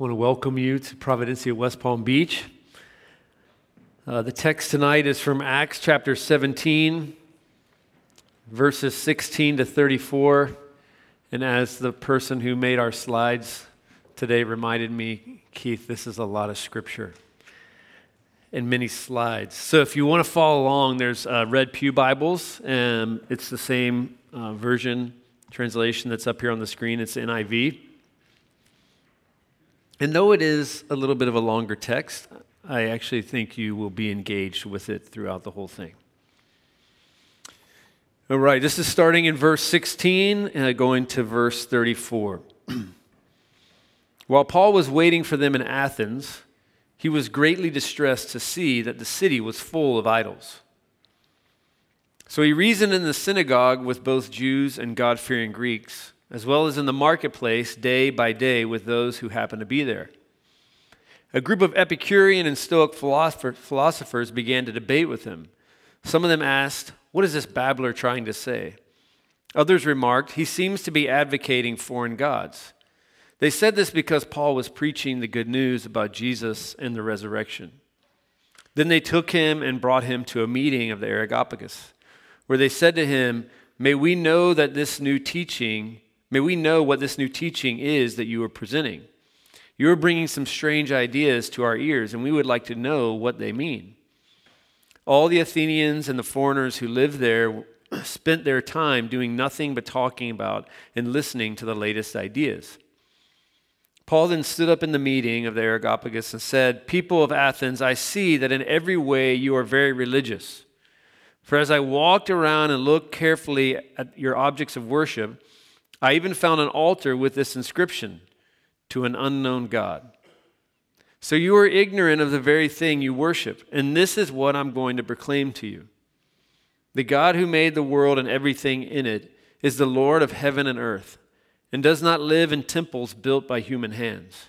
want to welcome you to Providencia West Palm Beach. Uh, the text tonight is from Acts chapter 17, verses 16 to 34. And as the person who made our slides today reminded me, Keith, this is a lot of scripture and many slides. So if you want to follow along, there's uh, Red Pew Bibles, and it's the same uh, version, translation that's up here on the screen. It's NIV. And though it is a little bit of a longer text, I actually think you will be engaged with it throughout the whole thing. All right, this is starting in verse 16 and uh, going to verse 34. While Paul was waiting for them in Athens, he was greatly distressed to see that the city was full of idols. So he reasoned in the synagogue with both Jews and God fearing Greeks as well as in the marketplace day by day with those who happen to be there. A group of Epicurean and Stoic philosophers began to debate with him. Some of them asked, What is this babbler trying to say? Others remarked, He seems to be advocating foreign gods. They said this because Paul was preaching the good news about Jesus and the resurrection. Then they took him and brought him to a meeting of the Areopagus, where they said to him, May we know that this new teaching May we know what this new teaching is that you are presenting. You are bringing some strange ideas to our ears, and we would like to know what they mean. All the Athenians and the foreigners who lived there spent their time doing nothing but talking about and listening to the latest ideas. Paul then stood up in the meeting of the Areopagus and said, People of Athens, I see that in every way you are very religious. For as I walked around and looked carefully at your objects of worship, I even found an altar with this inscription to an unknown God. So you are ignorant of the very thing you worship, and this is what I'm going to proclaim to you. The God who made the world and everything in it is the Lord of heaven and earth, and does not live in temples built by human hands.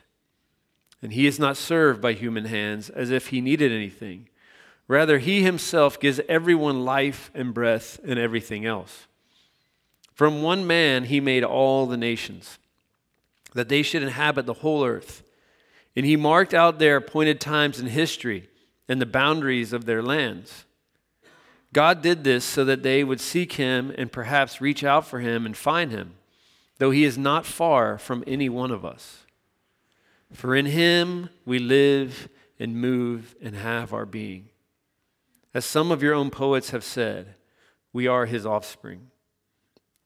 And he is not served by human hands as if he needed anything. Rather, he himself gives everyone life and breath and everything else. From one man he made all the nations, that they should inhabit the whole earth. And he marked out their appointed times in history and the boundaries of their lands. God did this so that they would seek him and perhaps reach out for him and find him, though he is not far from any one of us. For in him we live and move and have our being. As some of your own poets have said, we are his offspring.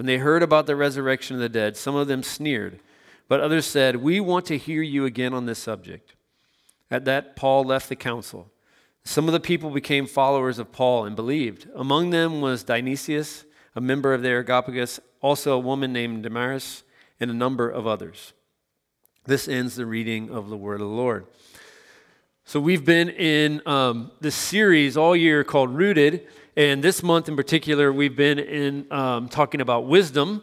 When they heard about the resurrection of the dead, some of them sneered, but others said, We want to hear you again on this subject. At that, Paul left the council. Some of the people became followers of Paul and believed. Among them was Dionysius, a member of the Areopagus, also a woman named Damaris, and a number of others. This ends the reading of the word of the Lord. So, we've been in um, this series all year called Rooted, and this month in particular, we've been in um, talking about wisdom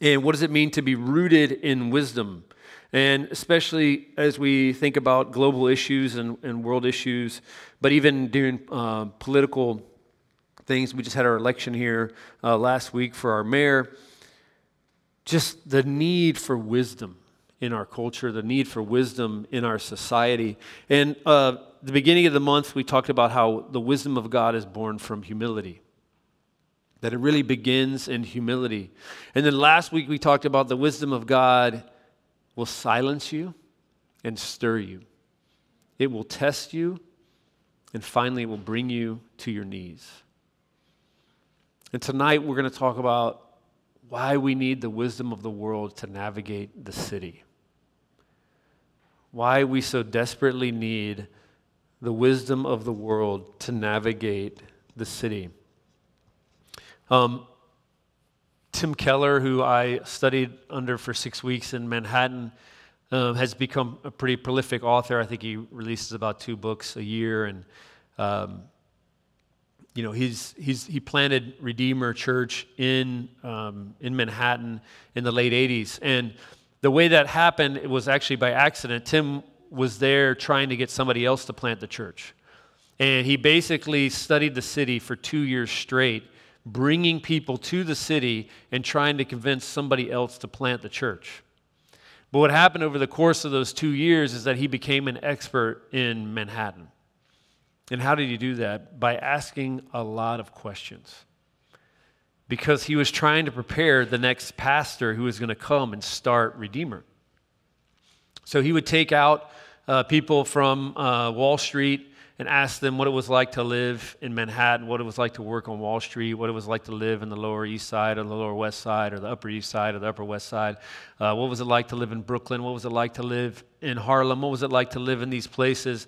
and what does it mean to be rooted in wisdom. And especially as we think about global issues and, and world issues, but even during uh, political things, we just had our election here uh, last week for our mayor. Just the need for wisdom in our culture, the need for wisdom in our society. And uh, the beginning of the month, we talked about how the wisdom of God is born from humility, that it really begins in humility. And then last week, we talked about the wisdom of God will silence you and stir you, it will test you, and finally, it will bring you to your knees. And tonight, we're going to talk about why we need the wisdom of the world to navigate the city. Why we so desperately need the wisdom of the world to navigate the city. Um, Tim Keller, who I studied under for six weeks in Manhattan, um, has become a pretty prolific author. I think he releases about two books a year, and um, you know he's, he's he planted Redeemer Church in um, in Manhattan in the late '80s, and the way that happened it was actually by accident. Tim was there trying to get somebody else to plant the church, and he basically studied the city for two years straight, bringing people to the city and trying to convince somebody else to plant the church. But what happened over the course of those two years is that he became an expert in Manhattan. And how did he do that? By asking a lot of questions. Because he was trying to prepare the next pastor who was going to come and start Redeemer. So he would take out uh, people from uh, Wall Street and ask them what it was like to live in Manhattan, what it was like to work on Wall Street, what it was like to live in the Lower East Side or the Lower West Side or the Upper East Side or the Upper West Side. Uh, what was it like to live in Brooklyn? What was it like to live in Harlem? What was it like to live in these places?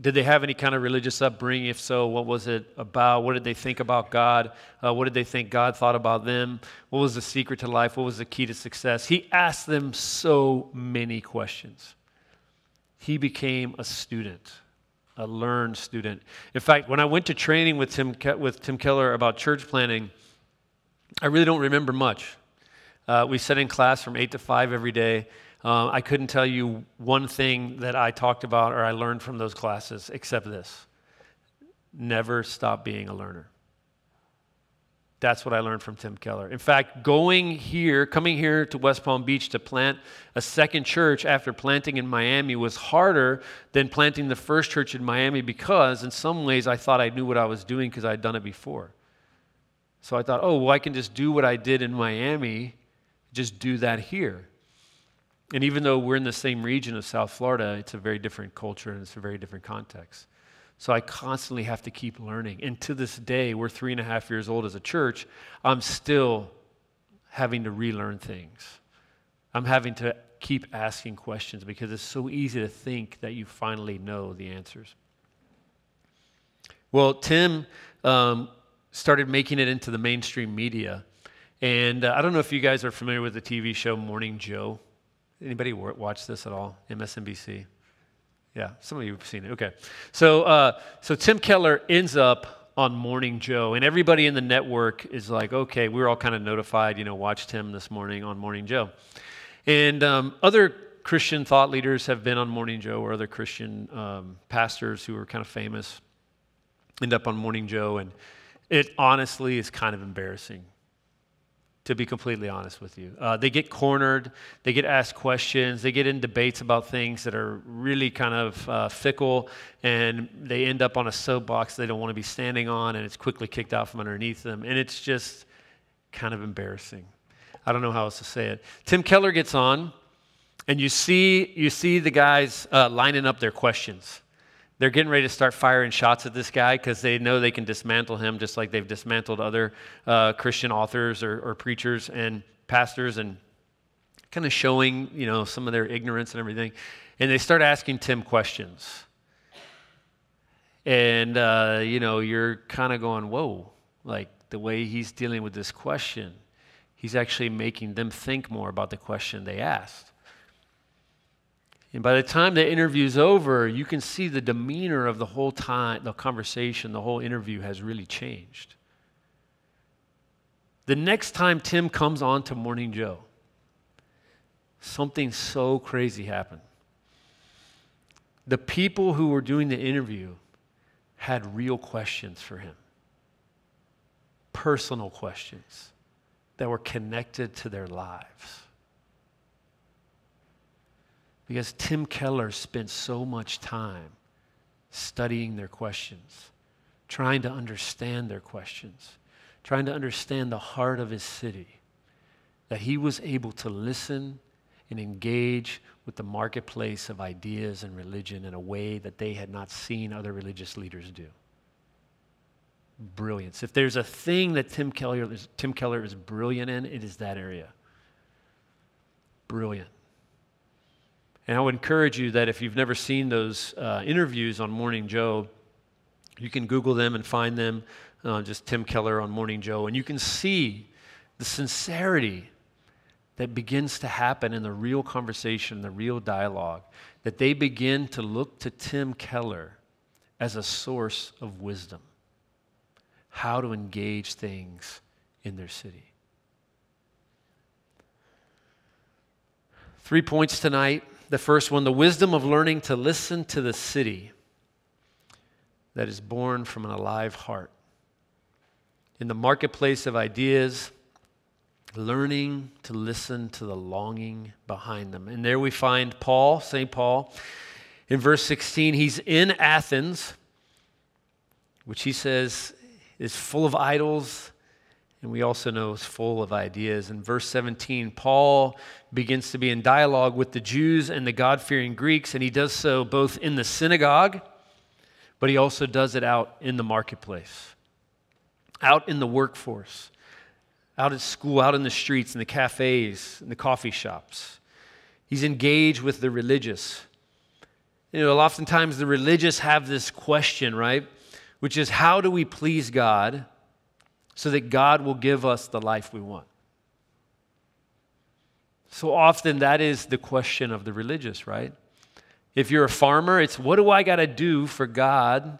Did they have any kind of religious upbringing? If so, what was it about? What did they think about God? Uh, what did they think God thought about them? What was the secret to life? What was the key to success? He asked them so many questions. He became a student a learned student. In fact, when I went to training with Tim, with Tim Keller about church planting, I really don't remember much. Uh, we sat in class from 8 to 5 every day. Uh, I couldn't tell you one thing that I talked about or I learned from those classes except this never stop being a learner. That's what I learned from Tim Keller. In fact, going here, coming here to West Palm Beach to plant a second church after planting in Miami was harder than planting the first church in Miami because, in some ways, I thought I knew what I was doing because I'd done it before. So I thought, oh, well, I can just do what I did in Miami, just do that here. And even though we're in the same region of South Florida, it's a very different culture and it's a very different context. So I constantly have to keep learning. And to this day, we're three and a half years old as a church, I'm still having to relearn things. I'm having to keep asking questions because it's so easy to think that you finally know the answers. Well, Tim um, started making it into the mainstream media. And uh, I don't know if you guys are familiar with the TV show Morning Joe. Anybody watch this at all? MSNBC. Yeah, some of you have seen it. Okay. So, uh, so Tim Keller ends up on Morning Joe, and everybody in the network is like, okay, we are all kind of notified, you know, watched him this morning on Morning Joe. And um, other Christian thought leaders have been on Morning Joe, or other Christian um, pastors who are kind of famous end up on Morning Joe, and it honestly is kind of embarrassing to be completely honest with you. Uh, they get cornered, they get asked questions, they get in debates about things that are really kind of uh, fickle, and they end up on a soapbox they don't want to be standing on, and it's quickly kicked out from underneath them. And it's just kind of embarrassing. I don't know how else to say it. Tim Keller gets on, and you see, you see the guys uh, lining up their questions they're getting ready to start firing shots at this guy because they know they can dismantle him just like they've dismantled other uh, Christian authors or, or, preachers and pastors and kind of showing, you know, some of their ignorance and everything. And they start asking Tim questions. And, uh, you know, you're kind of going, whoa, like the way he's dealing with this question, he's actually making them think more about the question they asked. And by the time the interview's over, you can see the demeanor of the whole time, the conversation, the whole interview has really changed. The next time Tim comes on to Morning Joe, something so crazy happened. The people who were doing the interview had real questions for him, personal questions that were connected to their lives. Because Tim Keller spent so much time studying their questions, trying to understand their questions, trying to understand the heart of his city, that he was able to listen and engage with the marketplace of ideas and religion in a way that they had not seen other religious leaders do. Brilliance. If there's a thing that Tim Keller, Tim Keller is brilliant in, it is that area. Brilliant. And I would encourage you that if you've never seen those uh, interviews on Morning Joe, you can Google them and find them, uh, just Tim Keller on Morning Joe, and you can see the sincerity that begins to happen in the real conversation, the real dialogue, that they begin to look to Tim Keller as a source of wisdom, how to engage things in their city. Three points tonight. The first one the wisdom of learning to listen to the city that is born from an alive heart. In the marketplace of ideas, learning to listen to the longing behind them. And there we find Paul, St. Paul, in verse 16. He's in Athens, which he says is full of idols, and we also know is full of ideas. In verse 17, Paul begins to be in dialogue with the Jews and the God fearing Greeks, and he does so both in the synagogue, but he also does it out in the marketplace, out in the workforce out at school, out in the streets, in the cafes, in the coffee shops. He's engaged with the religious. You know, oftentimes the religious have this question, right? Which is, how do we please God so that God will give us the life we want? So often that is the question of the religious, right? If you're a farmer, it's what do I got to do for God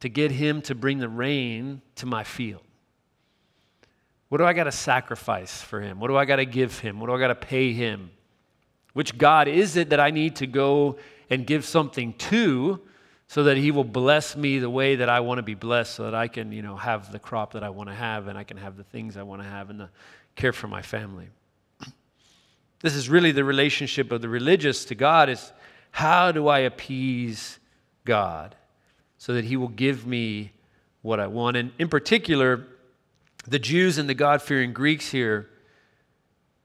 to get Him to bring the rain to my field? What do I got to sacrifice for him? What do I got to give him? What do I got to pay him? Which God is it that I need to go and give something to so that he will bless me the way that I want to be blessed so that I can, you know, have the crop that I want to have and I can have the things I want to have and the care for my family. This is really the relationship of the religious to God is how do I appease God so that he will give me what I want? And in particular, the Jews and the God fearing Greeks here,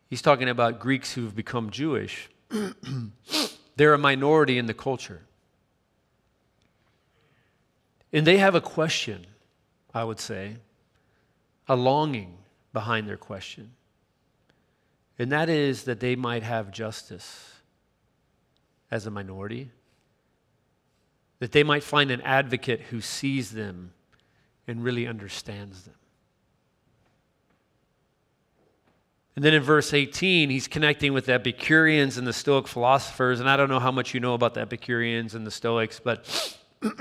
he's talking about Greeks who've become Jewish. They're a minority in the culture. And they have a question, I would say, a longing behind their question. And that is that they might have justice as a minority, that they might find an advocate who sees them and really understands them. And then in verse 18, he's connecting with the Epicureans and the Stoic philosophers. And I don't know how much you know about the Epicureans and the Stoics, but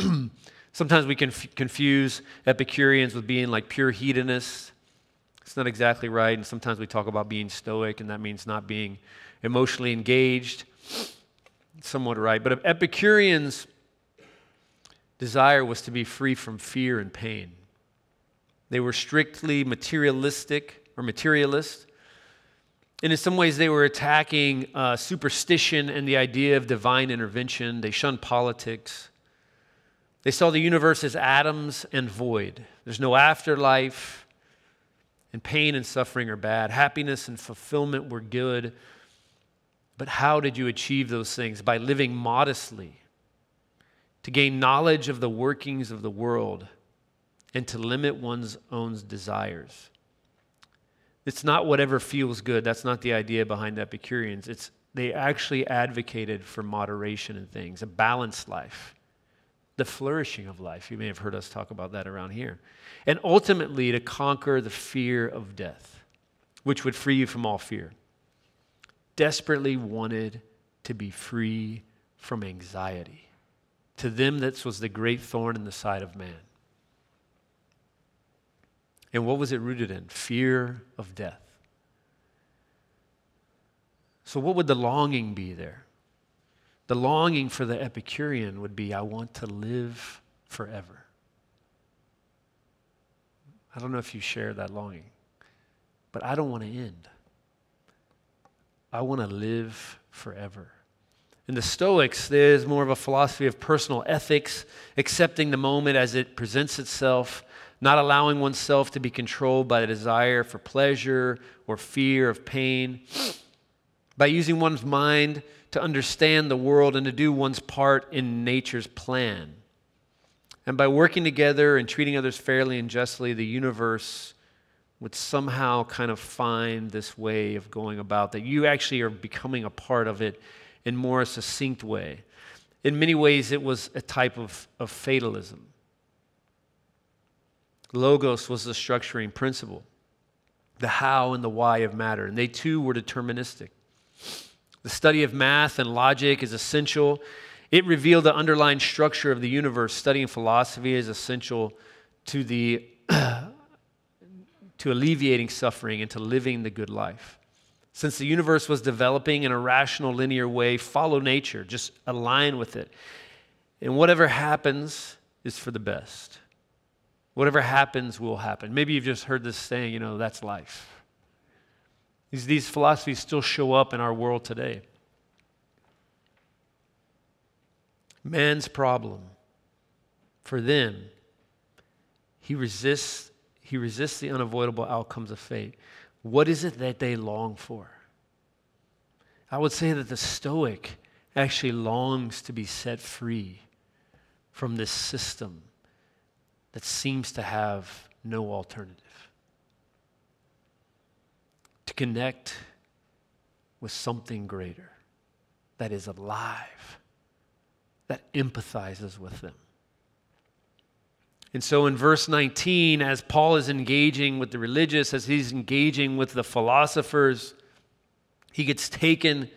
sometimes we can confuse Epicureans with being like pure hedonists. It's not exactly right. And sometimes we talk about being Stoic, and that means not being emotionally engaged. somewhat right. But Epicureans' desire was to be free from fear and pain. They were strictly materialistic or materialist. And in some ways, they were attacking uh, superstition and the idea of divine intervention. They shunned politics. They saw the universe as atoms and void. There's no afterlife, and pain and suffering are bad. Happiness and fulfillment were good. But how did you achieve those things? By living modestly, to gain knowledge of the workings of the world, and to limit one's own desires. It's not whatever feels good. That's not the idea behind Epicureans. It's they actually advocated for moderation in things, a balanced life, the flourishing of life. You may have heard us talk about that around here. And ultimately to conquer the fear of death, which would free you from all fear. Desperately wanted to be free from anxiety. To them, this was the great thorn in the side of man. And what was it rooted in? Fear of death. So, what would the longing be there? The longing for the Epicurean would be I want to live forever. I don't know if you share that longing, but I don't want to end. I want to live forever. In the Stoics, there's more of a philosophy of personal ethics, accepting the moment as it presents itself not allowing oneself to be controlled by the desire for pleasure or fear of pain, by using one's mind to understand the world and to do one's part in nature's plan. And by working together and treating others fairly and justly, the universe would somehow kind of find this way of going about that you actually are becoming a part of it in more a succinct way. In many ways, it was a type of, of fatalism. Logos was the structuring principle. the how and the why of matter, and they too were deterministic. The study of math and logic is essential. It revealed the underlying structure of the universe. Studying philosophy is essential to the to alleviating suffering and to living the good life. Since the universe was developing in a rational, linear way, follow nature, just align with it. And whatever happens is for the best. Whatever happens will happen. Maybe you've just heard this saying, you know, that's life. These, these philosophies still show up in our world today. Man's problem for them, he resists, he resists the unavoidable outcomes of fate. What is it that they long for? I would say that the Stoic actually longs to be set free from this system that seems to have no alternative. To connect with something greater that is alive, that empathizes with them. And so in verse 19, as Paul is engaging with the religious, as he's engaging with the philosophers, he gets taken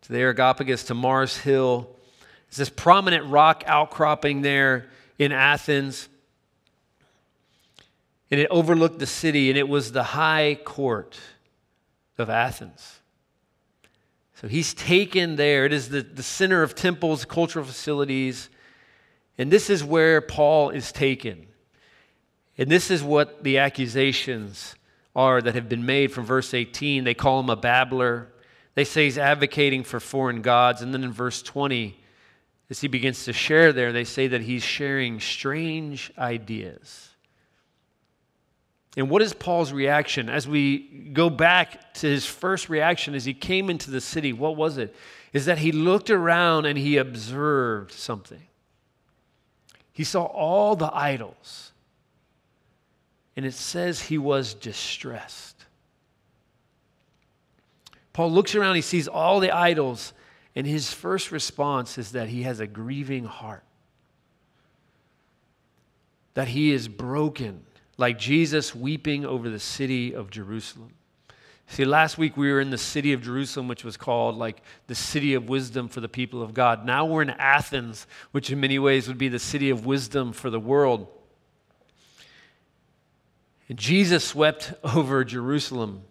to the Areopagus, to Mars Hill. It's this prominent rock outcropping there in Athens. And it overlooked the city, and it was the high court of Athens. So he's taken there. It is the, the center of temples, cultural facilities. And this is where Paul is taken. And this is what the accusations are that have been made from verse 18. They call him a babbler. They say he's advocating for foreign gods. And then in verse 20, as he begins to share there, they say that he's sharing strange ideas. And what is Paul's reaction? As we go back to his first reaction as he came into the city, what was it? Is that he looked around and he observed something. He saw all the idols. And it says he was distressed. Paul looks around, he sees all the idols, and his first response is that he has a grieving heart, that he is broken, like Jesus weeping over the city of Jerusalem. See, last week we were in the city of Jerusalem, which was called like the city of wisdom for the people of God. Now we're in Athens, which in many ways would be the city of wisdom for the world. And Jesus wept over Jerusalem.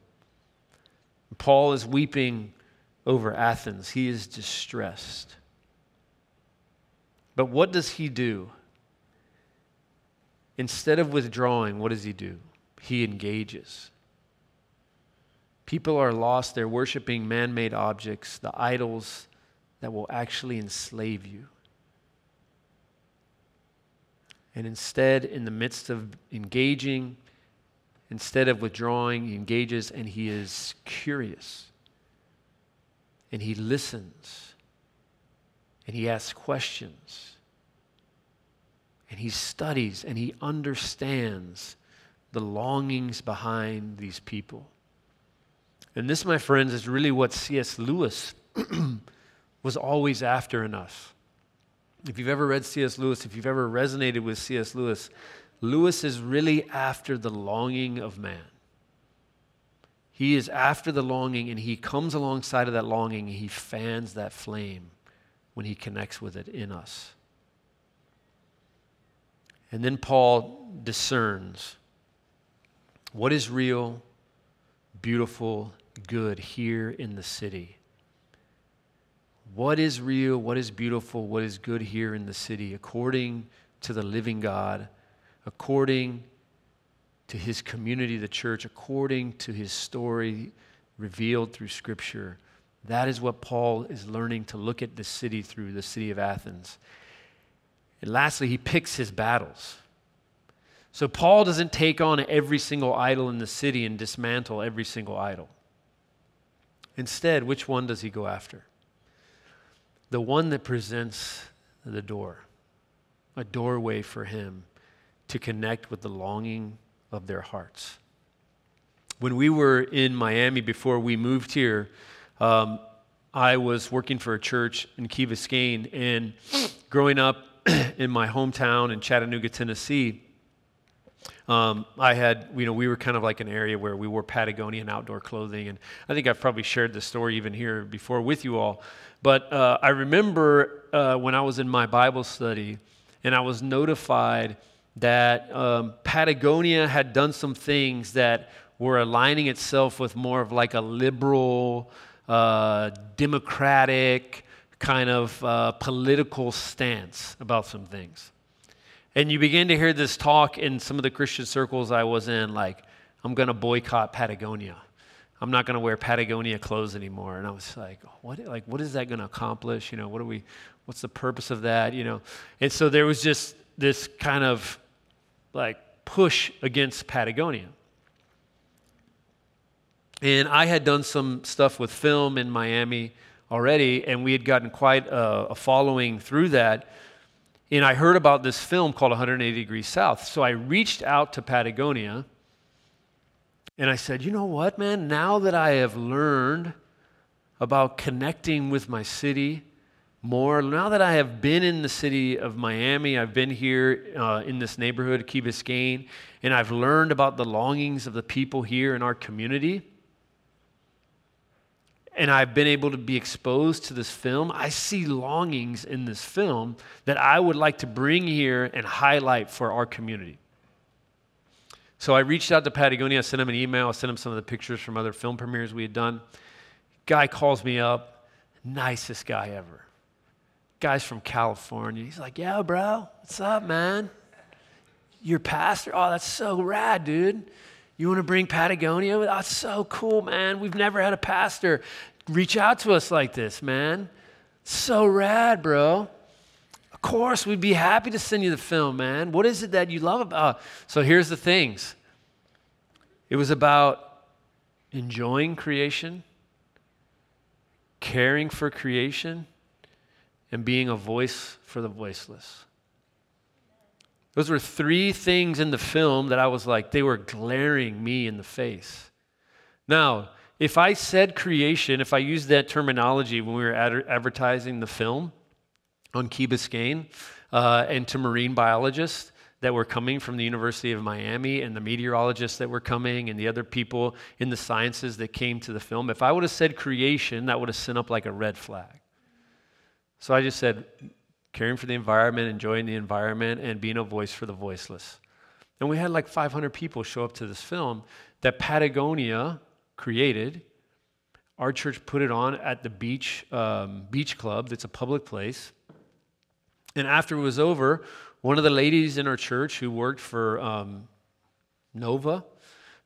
Paul is weeping over Athens. He is distressed. But what does he do? Instead of withdrawing, what does he do? He engages. People are lost. They're worshiping man made objects, the idols that will actually enslave you. And instead, in the midst of engaging, instead of withdrawing, he engages and he is curious. And he listens. And he asks questions. And he studies and he understands the longings behind these people. And this, my friends, is really what C.S. Lewis was always after in us. If you've ever read C.S. Lewis, if you've ever resonated with C.S. Lewis, Lewis is really after the longing of man. He is after the longing, and he comes alongside of that longing, and he fans that flame when he connects with it in us. And then Paul discerns what is real, beautiful, good here in the city. What is real, what is beautiful, what is good here in the city, according to the living God, according to his community, the church, according to his story revealed through Scripture. That is what Paul is learning to look at the city through, the city of Athens. And lastly, he picks his battles. So Paul doesn't take on every single idol in the city and dismantle every single idol. Instead, which one does he go after? The one that presents the door, a doorway for him to connect with the longing of their hearts. When we were in Miami before we moved here, um, I was working for a church in Key Biscayne, and growing up in my hometown in Chattanooga, Tennessee, Um, I had, you know, we were kind of like an area where we wore Patagonian outdoor clothing, and I think I've probably shared this story even here before with you all. But uh, I remember uh, when I was in my Bible study, and I was notified that um, Patagonia had done some things that were aligning itself with more of like a liberal, uh, democratic kind of uh, political stance about some things. And you begin to hear this talk in some of the Christian circles I was in, like, I'm going to boycott Patagonia. I'm not going to wear Patagonia clothes anymore. And I was like, what, like, what is that going to accomplish? You know, what are we, what's the purpose of that? You know, and so there was just this kind of like push against Patagonia. And I had done some stuff with film in Miami already, and we had gotten quite a, a following through that. And I heard about this film called 180 Degrees South. So I reached out to Patagonia and I said, you know what, man? Now that I have learned about connecting with my city more, now that I have been in the city of Miami, I've been here uh, in this neighborhood, Key Biscayne, and I've learned about the longings of the people here in our community and I've been able to be exposed to this film, I see longings in this film that I would like to bring here and highlight for our community. So I reached out to Patagonia, I sent him an email, I sent him some of the pictures from other film premieres we had done. Guy calls me up, nicest guy ever. Guy's from California. He's like, Yeah, bro, what's up, man? Your pastor? Oh, that's so rad, dude. You want to bring Patagonia? That's so cool, man. We've never had a pastor reach out to us like this, man. So rad, bro. Of course, we'd be happy to send you the film, man. What is it that you love about? So here's the things. It was about enjoying creation, caring for creation, and being a voice for the voiceless. Those were three things in the film that I was like, they were glaring me in the face. Now, if I said creation, if I used that terminology when we were ad- advertising the film on Key Biscayne uh, and to marine biologists that were coming from the University of Miami and the meteorologists that were coming and the other people in the sciences that came to the film, if I would have said creation, that would have sent up like a red flag. So I just said caring for the environment, enjoying the environment, and being a voice for the voiceless. And we had like 500 people show up to this film that Patagonia created. Our church put it on at the beach, um, beach club, that's a public place. And after it was over, one of the ladies in our church who worked for um, Nova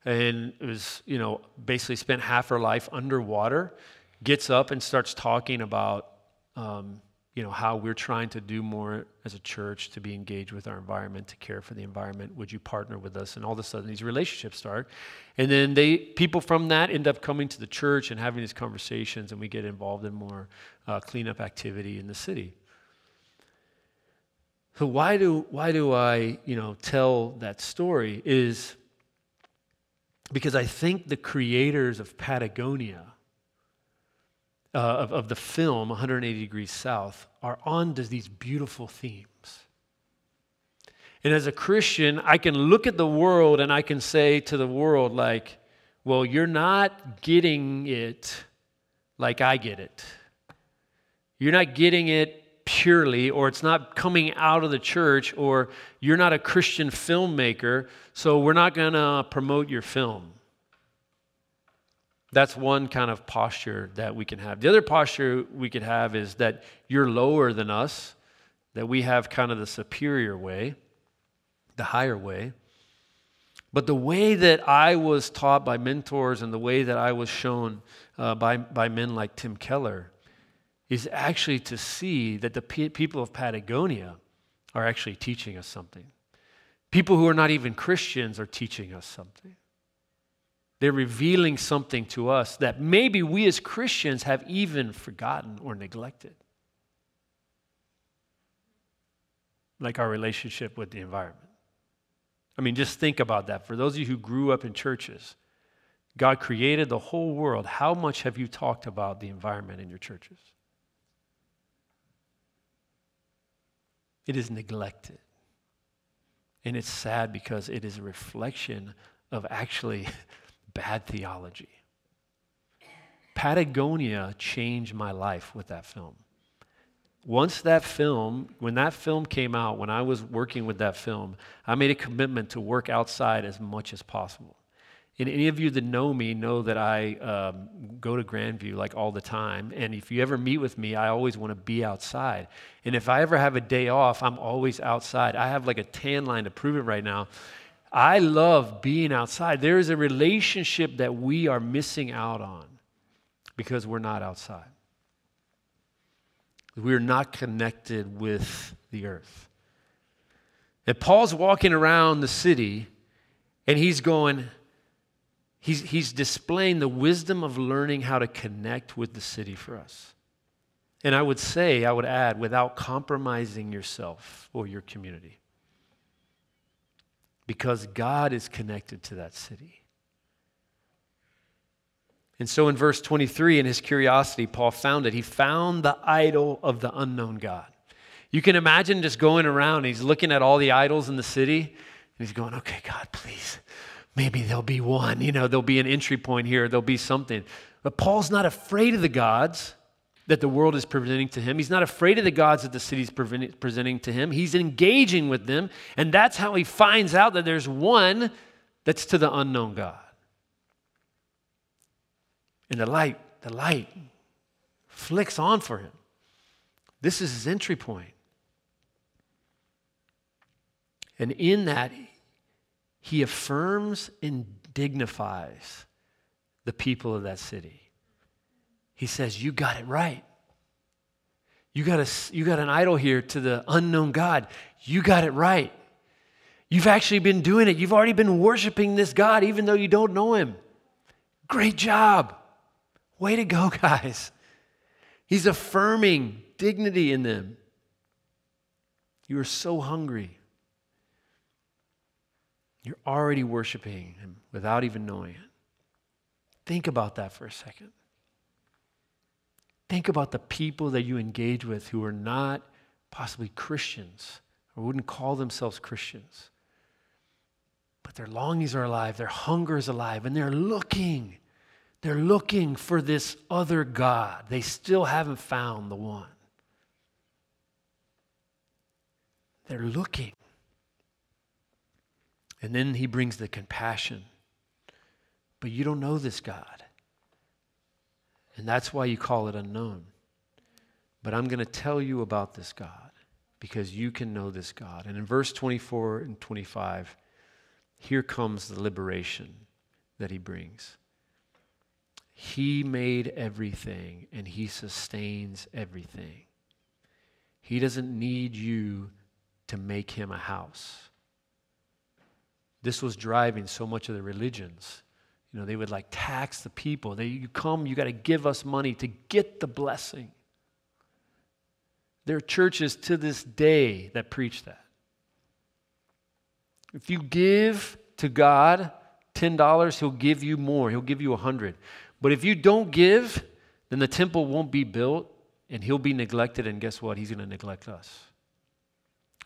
and was, you know, basically spent half her life underwater, gets up and starts talking about um, you know, how we're trying to do more as a church to be engaged with our environment, to care for the environment. Would you partner with us? And all of a sudden, these relationships start. And then they, people from that end up coming to the church and having these conversations, and we get involved in more uh, cleanup activity in the city. So why do, why do I, you know, tell that story is because I think the creators of Patagonia – uh, of, of the film 180 Degrees South are on to these beautiful themes. And as a Christian, I can look at the world and I can say to the world, like, well, you're not getting it like I get it. You're not getting it purely, or it's not coming out of the church, or you're not a Christian filmmaker, so we're not going to promote your film. That's one kind of posture that we can have. The other posture we could have is that you're lower than us, that we have kind of the superior way, the higher way. But the way that I was taught by mentors and the way that I was shown uh, by, by men like Tim Keller is actually to see that the pe- people of Patagonia are actually teaching us something. People who are not even Christians are teaching us something. They're revealing something to us that maybe we as Christians have even forgotten or neglected. Like our relationship with the environment. I mean, just think about that. For those of you who grew up in churches, God created the whole world. How much have you talked about the environment in your churches? It is neglected. And it's sad because it is a reflection of actually bad theology. Patagonia changed my life with that film. Once that film, when that film came out, when I was working with that film, I made a commitment to work outside as much as possible. And any of you that know me know that I um, go to Grandview like all the time. And if you ever meet with me, I always want to be outside. And if I ever have a day off, I'm always outside. I have like a tan line to prove it right now. I love being outside. There is a relationship that we are missing out on because we're not outside. We're not connected with the earth. And Paul's walking around the city and he's going, He's, he's displaying the wisdom of learning how to connect with the city for us. And I would say, I would add, without compromising yourself or your community. Because God is connected to that city. And so in verse 23, in his curiosity, Paul found it. He found the idol of the unknown God. You can imagine just going around, he's looking at all the idols in the city, and he's going, okay, God, please maybe there'll be one, you know, there'll be an entry point here, there'll be something. But Paul's not afraid of the gods that the world is presenting to him. He's not afraid of the gods that the city's presenting to him. He's engaging with them, and that's how he finds out that there's one that's to the unknown God. And the light, the light flicks on for him. This is his entry point. And in that, he affirms and dignifies the people of that city. He says, You got it right. You got, a, you got an idol here to the unknown God. You got it right. You've actually been doing it. You've already been worshiping this God even though you don't know him. Great job. Way to go, guys. He's affirming dignity in them. You are so hungry. You're already worshiping Him without even knowing it. Think about that for a second. Think about the people that you engage with who are not possibly Christians or wouldn't call themselves Christians. But their longings are alive, their hunger is alive, and they're looking. They're looking for this other God. They still haven't found the one. They're looking. And then he brings the compassion. But you don't know this God. And that's why you call it unknown. But I'm going to tell you about this God because you can know this God. And in verse 24 and 25, here comes the liberation that he brings. He made everything and he sustains everything. He doesn't need you to make him a house. This was driving so much of the religions. You know, they would like tax the people. They, you come, you got to give us money to get the blessing. There are churches to this day that preach that. If you give to God $10, He'll give you more. He'll give you a 100 But if you don't give, then the temple won't be built and He'll be neglected. And guess what? He's going to neglect us.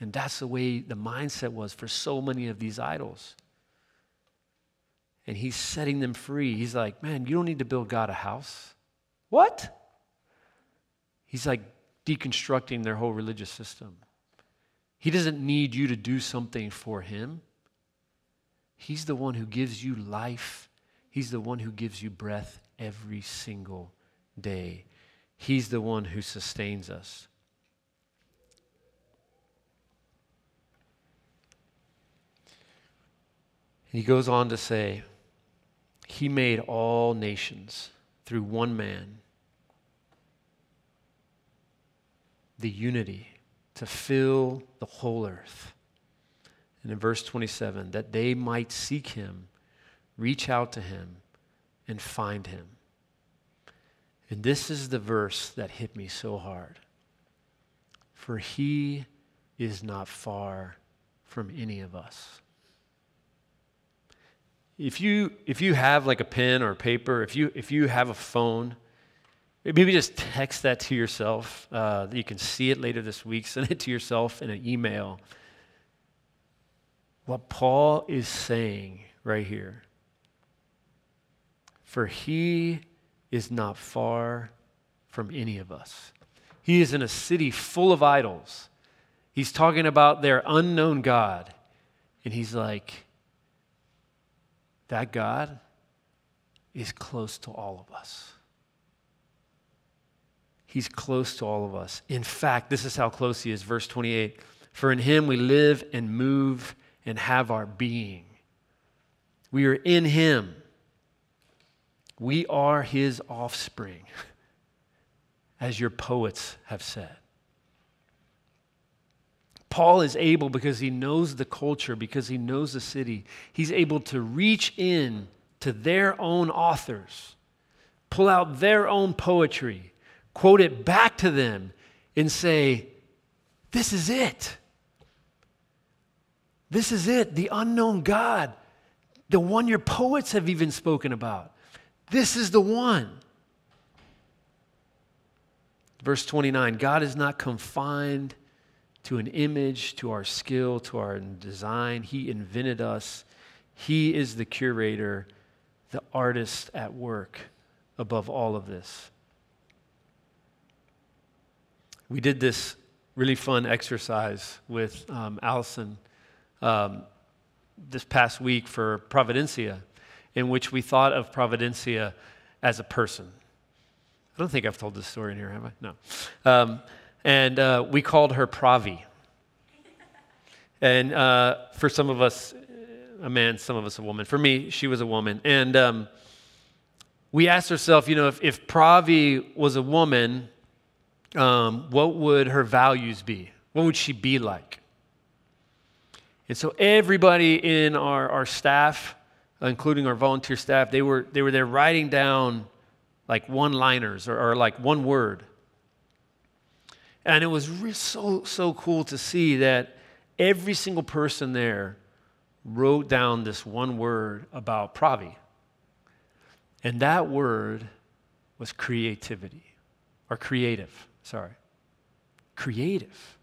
And that's the way the mindset was for so many of these idols. And he's setting them free. He's like, man, you don't need to build God a house. What? He's like deconstructing their whole religious system. He doesn't need you to do something for him. He's the one who gives you life, He's the one who gives you breath every single day. He's the one who sustains us. And he goes on to say, He made all nations through one man. The unity to fill the whole earth. And in verse 27, that they might seek him, reach out to him, and find him. And this is the verse that hit me so hard. For he is not far from any of us if you if you have like a pen or paper, if you if you have a phone, maybe just text that to yourself. Uh, you can see it later this week. Send it to yourself in an email. what Paul is saying right here. For he is not far from any of us. He is in a city full of idols. He's talking about their unknown God. And he's like, that God is close to all of us. He's close to all of us. In fact, this is how close he is. Verse 28 For in him we live and move and have our being. We are in him. We are his offspring, as your poets have said. Paul is able, because he knows the culture, because he knows the city, he's able to reach in to their own authors, pull out their own poetry, quote it back to them and say, This is it. This is it. The unknown God, the one your poets have even spoken about. This is the one. Verse 29 God is not confined to an image, to our skill, to our design. He invented us. He is the curator, the artist at work above all of this. We did this really fun exercise with um, Allison um, this past week for Providencia, in which we thought of Providencia as a person. I don't think I've told this story in here, have I? No. Um, and uh, we called her Pravi. And uh, for some of us, a man, some of us a woman. For me, she was a woman. And um, we asked ourselves, you know, if, if Pravi was a woman, um, what would her values be? What would she be like? And so everybody in our, our staff, including our volunteer staff, they were, they were there writing down like one liners or, or, like one word. And it was re- so, so cool to see that every single person there wrote down this one word about Pravi. And that word was creativity or creative sorry, creative.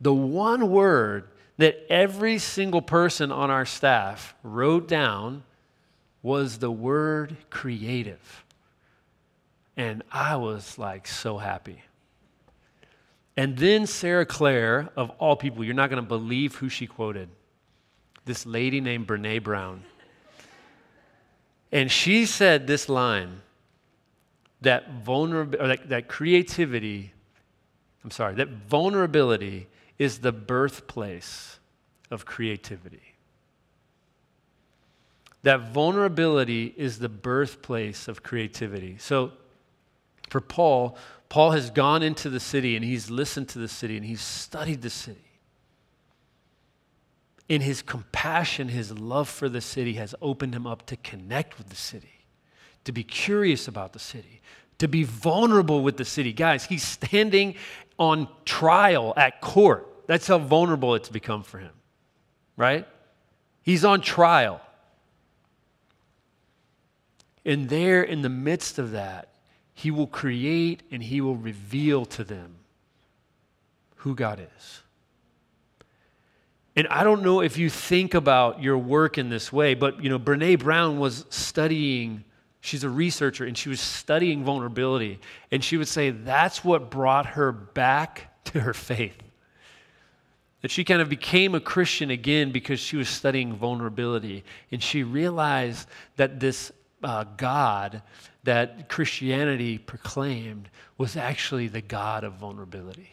The one word that every single person on our staff wrote down was the word creative. And I was like so happy. And then Sarah Claire, of all people, you're not going to believe who she quoted. This lady named Brene Brown. And she said this line that vulnerability, that, that creativity, I'm sorry, that vulnerability is the birthplace of creativity. That vulnerability is the birthplace of creativity. So for Paul, Paul has gone into the city and he's listened to the city and he's studied the city. In his compassion, his love for the city has opened him up to connect with the city to be curious about the city, to be vulnerable with the city. Guys, he's standing on trial at court. That's how vulnerable it's become for him, right? He's on trial. And there, in the midst of that, he will create and he will reveal to them who God is. And I don't know if you think about your work in this way, but you know, Brene Brown was studying She's a researcher and she was studying vulnerability. And she would say that's what brought her back to her faith. That she kind of became a Christian again because she was studying vulnerability. And she realized that this uh, God that Christianity proclaimed was actually the God of vulnerability.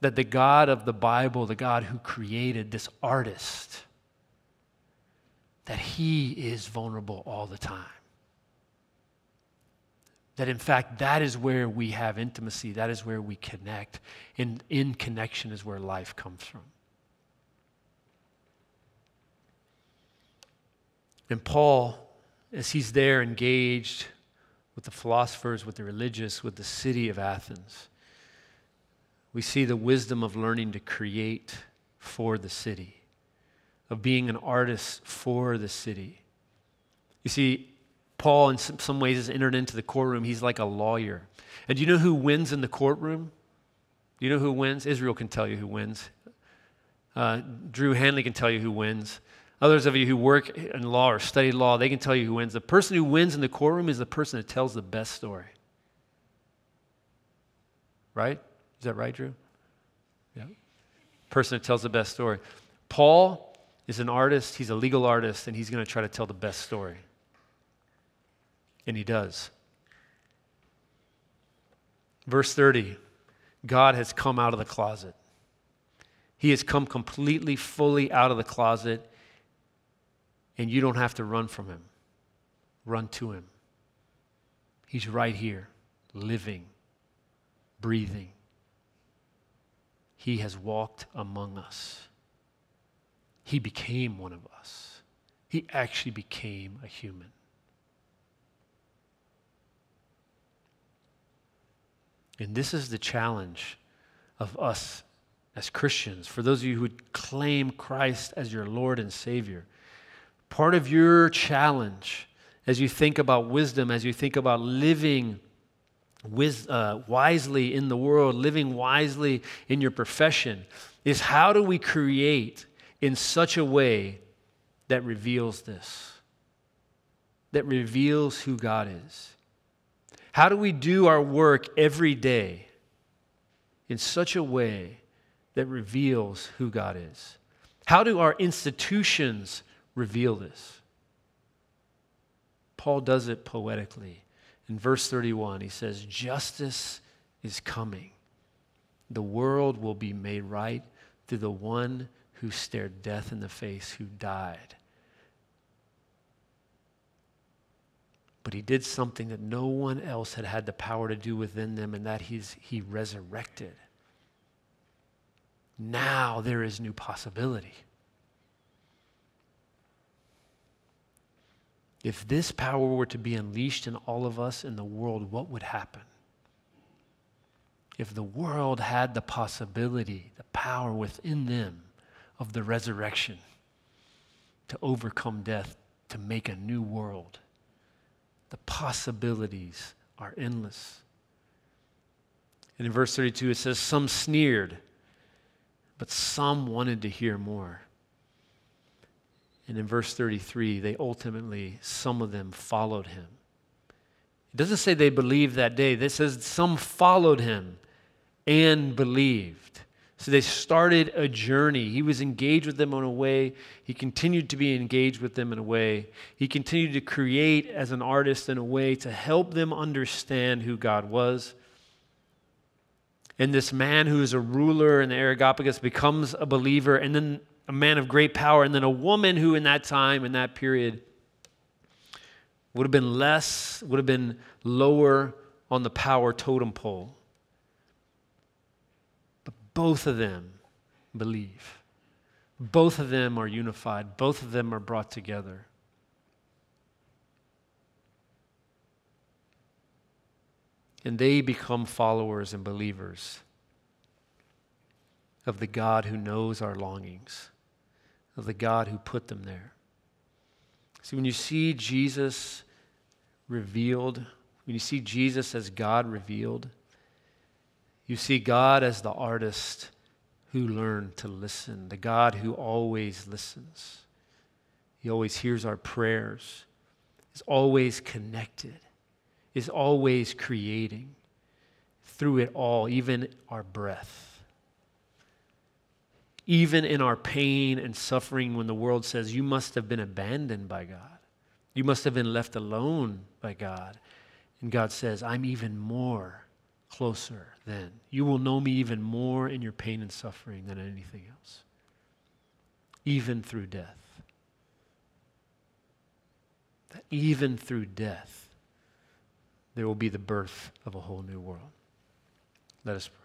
That the God of the Bible, the God who created this artist, that he is vulnerable all the time. That in fact, that is where we have intimacy, that is where we connect. And in connection is where life comes from. And Paul, as he's there engaged with the philosophers, with the religious, with the city of Athens, we see the wisdom of learning to create for the city of being an artist for the city. You see, Paul, in some ways, has entered into the courtroom. He's like a lawyer. And do you know who wins in the courtroom? Do you know who wins? Israel can tell you who wins. Uh, Drew Hanley can tell you who wins. Others of you who work in law or study law, they can tell you who wins. The person who wins in the courtroom is the person that tells the best story. Right? Is that right, Drew? Yeah. Person that tells the best story. Paul is an artist, he's a legal artist, and he's going to try to tell the best story. And he does. Verse 30 God has come out of the closet. He has come completely, fully out of the closet, and you don't have to run from him. Run to him. He's right here, living, breathing. He has walked among us. He became one of us. He actually became a human. And this is the challenge of us as Christians, for those of you who would claim Christ as your Lord and Savior. Part of your challenge as you think about wisdom, as you think about living uh, wisely in the world, living wisely in your profession, is how do we create in such a way that reveals this, that reveals who God is? How do we do our work every day in such a way that reveals who God is? How do our institutions reveal this? Paul does it poetically. In verse 31, he says, Justice is coming. The world will be made right through the one who stared death in the face, who died But he did something that no one else had had the power to do within them, and that he's, he resurrected. Now there is new possibility. If this power were to be unleashed in all of us in the world, what would happen? If the world had the possibility, the power within them of the resurrection to overcome death, to make a new world, the possibilities are endless. And in verse 32, it says, Some sneered, but some wanted to hear more. And in verse 33, they ultimately, some of them followed him. It doesn't say they believed that day, it says some followed him and believed. So they started a journey. He was engaged with them in a way. He continued to be engaged with them in a way. He continued to create as an artist in a way to help them understand who God was. And this man who is a ruler in the Areopagus becomes a believer, and then a man of great power, and then a woman who, in that time, in that period, would have been less, would have been lower on the power totem pole But both of them believe. Both of them are unified. Both of them are brought together. And they become followers and believers of the God who knows our longings, of the God who put them there. See, when you see Jesus revealed, when you see Jesus as God revealed, you see God as the artist who learned to listen, the God who always listens. He always hears our prayers, is always connected, is always creating through it all, even our breath. Even in our pain and suffering, when the world says, You must have been abandoned by God, you must have been left alone by God. And God says, I'm even more closer then. You will know me even more in your pain and suffering than anything else, even through death. That even through death, there will be the birth of a whole new world. Let us pray.